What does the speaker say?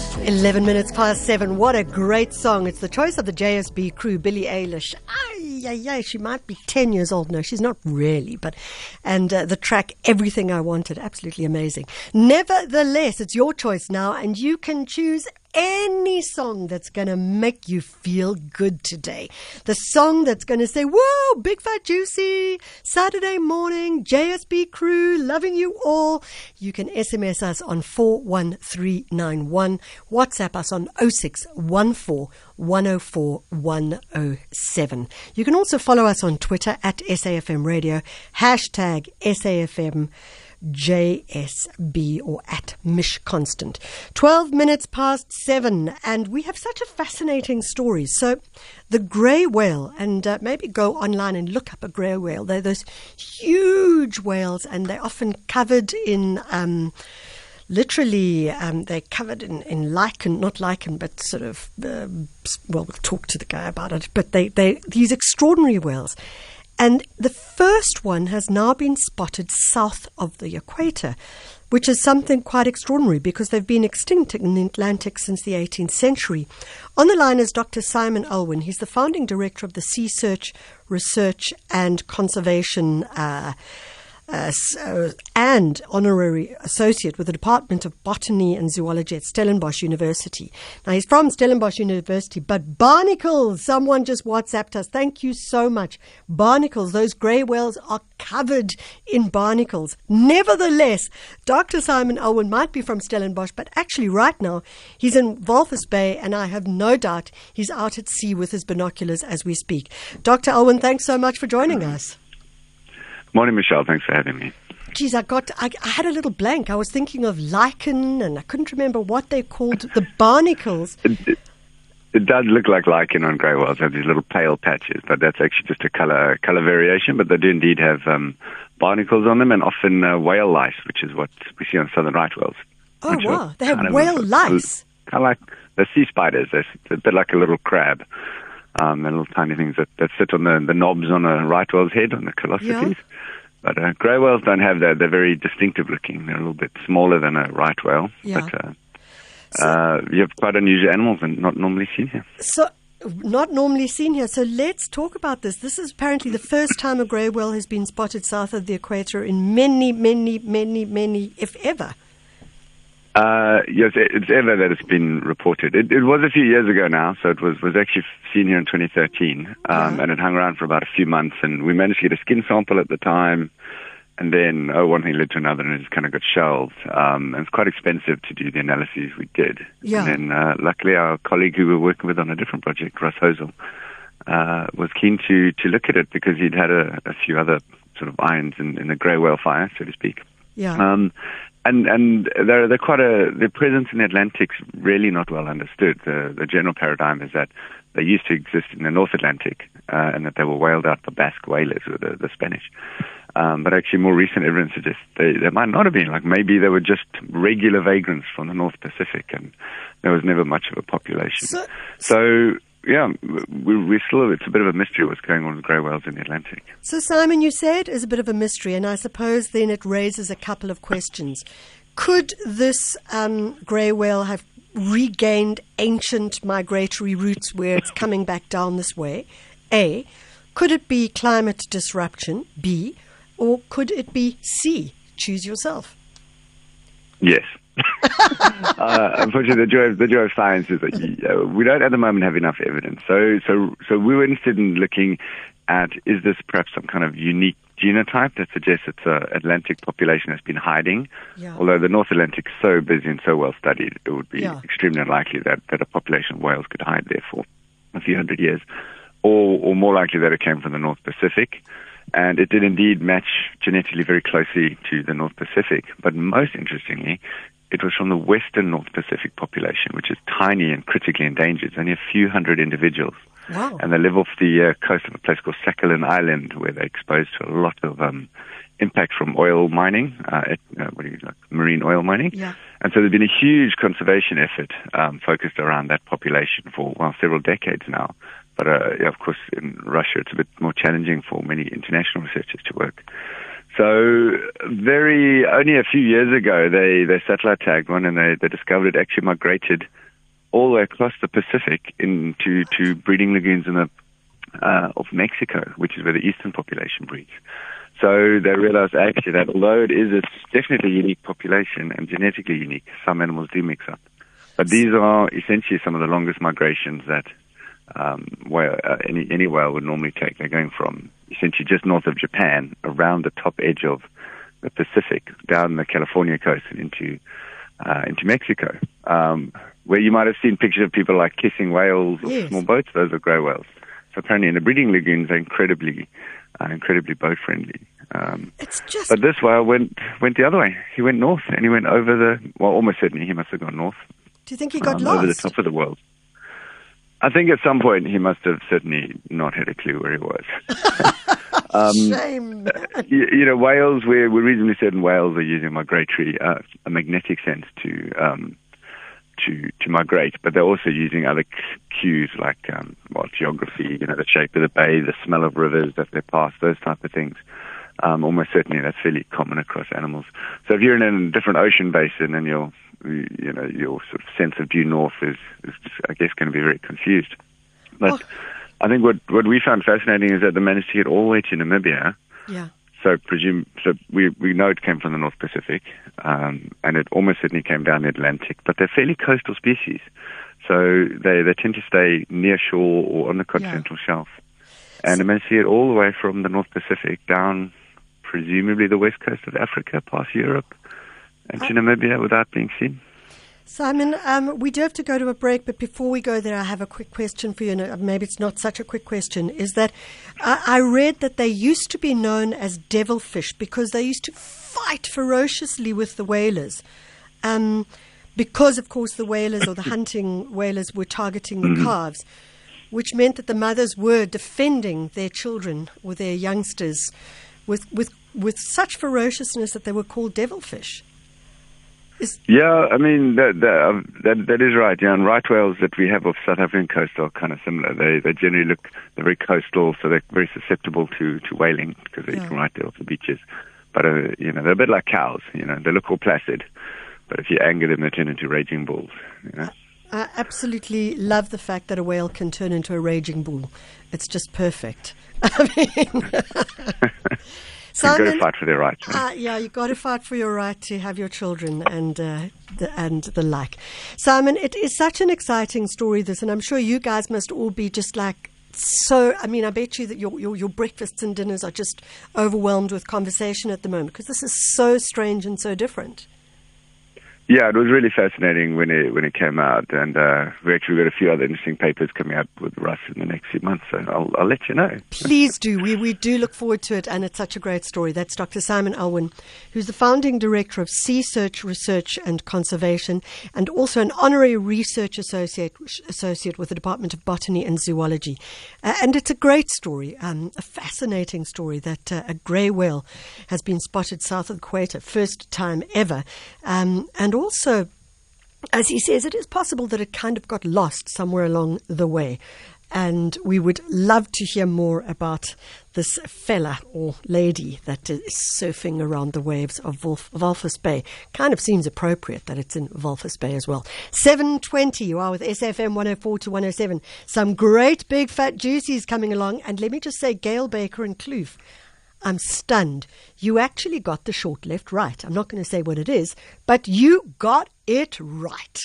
11 minutes past seven. What a great song. It's the choice of the JSB crew, Billie Eilish. Ay, ay, ay, she might be 10 years old. No, she's not really, but, and uh, the track, Everything I Wanted, absolutely amazing. Nevertheless, it's your choice now, and you can choose any song that's going to make you feel good today. The song that's going to say, whoa, big fat juicy, Saturday morning, JSB crew, loving you all. You can SMS us on 41391, WhatsApp us on 0614 104 107. You can also follow us on Twitter at SAFM Radio, hashtag SAFM. JSB or at Mish Constant. 12 minutes past seven, and we have such a fascinating story. So, the grey whale, and uh, maybe go online and look up a grey whale. They're those huge whales, and they're often covered in. Um, literally, um, they're covered in, in lichen, not lichen, but sort of, uh, well, we'll talk to the guy about it. But they, they, these extraordinary whales. And the first one has now been spotted south of the equator, which is something quite extraordinary because they've been extinct in the Atlantic since the 18th century. On the line is Dr. Simon Elwen. He's the founding director of the Sea Search Research and Conservation. Uh, uh, and honorary associate with the Department of Botany and Zoology at Stellenbosch University. Now, he's from Stellenbosch University, but barnacles, someone just WhatsApped us. Thank you so much. Barnacles, those grey whales are covered in barnacles. Nevertheless, Dr. Simon Elwen might be from Stellenbosch, but actually, right now, he's in Walvis Bay, and I have no doubt he's out at sea with his binoculars as we speak. Dr. Elwen, thanks so much for joining us. Morning, Michelle. Thanks for having me. Geez, I got, I, I, had a little blank. I was thinking of lichen, and I couldn't remember what they called the barnacles. It, does look like lichen on grey whales. They have these little pale patches, but that's actually just a color color variation. But they do indeed have um, barnacles on them, and often uh, whale lice, which is what we see on southern right whales. Oh wow, they have whale lice. Kind of like the sea spiders. They're a bit like a little crab. Um, the little tiny things that, that sit on the, the knobs on a right whale's head, on the callosities. Yeah. But uh, grey whales don't have that. They're very distinctive looking. They're a little bit smaller than a right whale. Yeah. But uh, so, uh, you have quite unusual animals and not normally seen here. So, not normally seen here. So let's talk about this. This is apparently the first time a grey whale has been spotted south of the equator in many, many, many, many, if ever. Uh, yes, it's ever that it's been reported. It, it, was a few years ago now, so it was, was actually seen here in 2013, um, uh-huh. and it hung around for about a few months, and we managed to get a skin sample at the time, and then, oh, one thing led to another, and it just kind of got shelved. Um, and it's quite expensive to do the analyses we did. Yeah. And then, uh, luckily, our colleague who we were working with on a different project, Rus Hoelzel, uh, was keen to, to look at it because he'd had a, a few other sort of irons in, in the grey whale fire, so to speak. Yeah. Um, and and they're they're quite a their presence in the Atlantic's really not well understood. The the general paradigm is that they used to exist in the North Atlantic uh, and that they were whaled out by Basque whalers or the, the Spanish. Um, but actually, more recent evidence suggests they, they might not have been. Like maybe they were just regular vagrants from the North Pacific, and there was never much of a population. So, so yeah, we, we still, it's a bit of a mystery what's going on with grey whales in the Atlantic. So, Simon, you say it is a bit of a mystery, and I suppose then it raises a couple of questions. Could this um, grey whale have regained ancient migratory routes where it's coming back down this way? A. Could it be climate disruption? B. Or could it be C? Choose yourself. Yes. uh, unfortunately, the joy, of, the joy of science is that uh, we don't at the moment have enough evidence. So, so, so we were interested in looking at is this perhaps some kind of unique genotype that suggests it's an Atlantic population that's been hiding. Yeah. Although the North Atlantic is so busy and so well studied, it would be yeah. extremely unlikely that, that a population of whales could hide there for a few hundred years. Or, or more likely that it came from the North Pacific. And it did indeed match genetically very closely to the North Pacific. But most interestingly, it was from the western North Pacific population, which is tiny and critically endangered. It's only a few hundred individuals. Wow. And they live off the uh, coast of a place called Sakhalin Island, where they're exposed to a lot of um, impact from oil mining, uh, at, uh, what do you like, marine oil mining. Yeah. And so there's been a huge conservation effort um, focused around that population for well several decades now. But uh, of course, in Russia, it's a bit more challenging for many international researchers to work. So very only a few years ago, they they satellite tagged one, and they they discovered it actually migrated all the way across the Pacific into to breeding lagoons in the uh, of Mexico, which is where the eastern population breeds. So they realized actually that although it is a definitely unique population and genetically unique, some animals do mix up. But these are essentially some of the longest migrations that um, whale, uh, any, any whale would normally take. They're going from essentially just north of Japan around the top edge of the Pacific down the California coast and into uh, into Mexico, um, where you might have seen pictures of people like kissing whales or Yes. small boats. Those are grey whales. So apparently, in the breeding lagoons, they're incredibly uh, incredibly boat friendly. Um, It's just but this whale went went the other way. He went north, and he went over the well, almost certainly he must have gone north do you think he got um, lost? over the top of the world. I think at some point he must have certainly not had a clue where he was. um, Shame. you, you know, whales, we're, we're reasonably certain whales are using migratory, uh, a magnetic sense to, um, to, to migrate, but they're also using other cues like, um, well, geography, you know, the shape of the bay, the smell of rivers that they pass, those type of things. Um, almost certainly that's fairly common across animals. So if you're in a different ocean basin and your, you know, your sort of sense of due north is, is I guess, going to be very confused. But Oh. I think what, what we found fascinating is that they managed to get all the way to Namibia. yeah. So presume so we we know it came from the North Pacific, um, and it almost certainly came down the Atlantic. But they're fairly coastal species, so they they tend to stay near shore or on the continental shelf. And they managed to get all the way from the North Pacific down, presumably the west coast of Africa, past Europe, and to Namibia without being seen. Simon, um, we do have to go to a break, but before we go there, I have a quick question for you. And uh, maybe it's not such a quick question. Is that I, I read that they used to be known as devilfish because they used to fight ferociously with the whalers. Um, because, of course, the whalers or the hunting whalers were targeting the calves, which meant that the mothers were defending their children or their youngsters with, with, with such ferociousness that they were called devilfish. Yeah, I mean that that, uh, that that is right. Yeah, and right whales that we have off South African coast are kind of similar. They they generally look they're very coastal, so they're very susceptible to to whaling because they Yeah. can right there off the beaches. But uh, you know they're a bit like cows. You know they look all placid, but if you anger them, they turn into raging bulls. You know. I absolutely love the fact that a whale can turn into a raging bull. It's just perfect. I mean, They've got to fight for their rights. you know. uh, yeah, you've got to fight for your right to have your children and uh, the, and the like. Simon, it is such an exciting story, this, and I'm sure you guys must all be just like so. I mean, I bet you that your, your, your breakfasts and dinners are just overwhelmed with conversation at the moment because this is so strange and so different. Yeah, it was really fascinating when it when it came out, and uh, we actually got a few other interesting papers coming out with Rus in the next few months. So I'll I'll let you know. Please do. We, we do look forward to it, and it's such a great story. That's Dr. Simon Elwen, who's the founding director of Sea Search Research and Conservation, and also an honorary research associate associate with the Department of Botany and Zoology. Uh, and it's a great story, um, a fascinating story that uh, a grey whale has been spotted south of the equator, first time ever, um, and also as he says, it is possible that it kind of got lost somewhere along the way. And we would love to hear more about this fella or lady that is surfing around the waves of Wolf, Walvis Bay. Kind of seems appropriate that it's in Walvis Bay as well. 720, you are with SFM 104 to 107. Some great big fat juicies coming along. And let me just say, Gail Baker and Kloof. I'm stunned. You actually got the short left right. I'm not going to say what it is, but you got it right.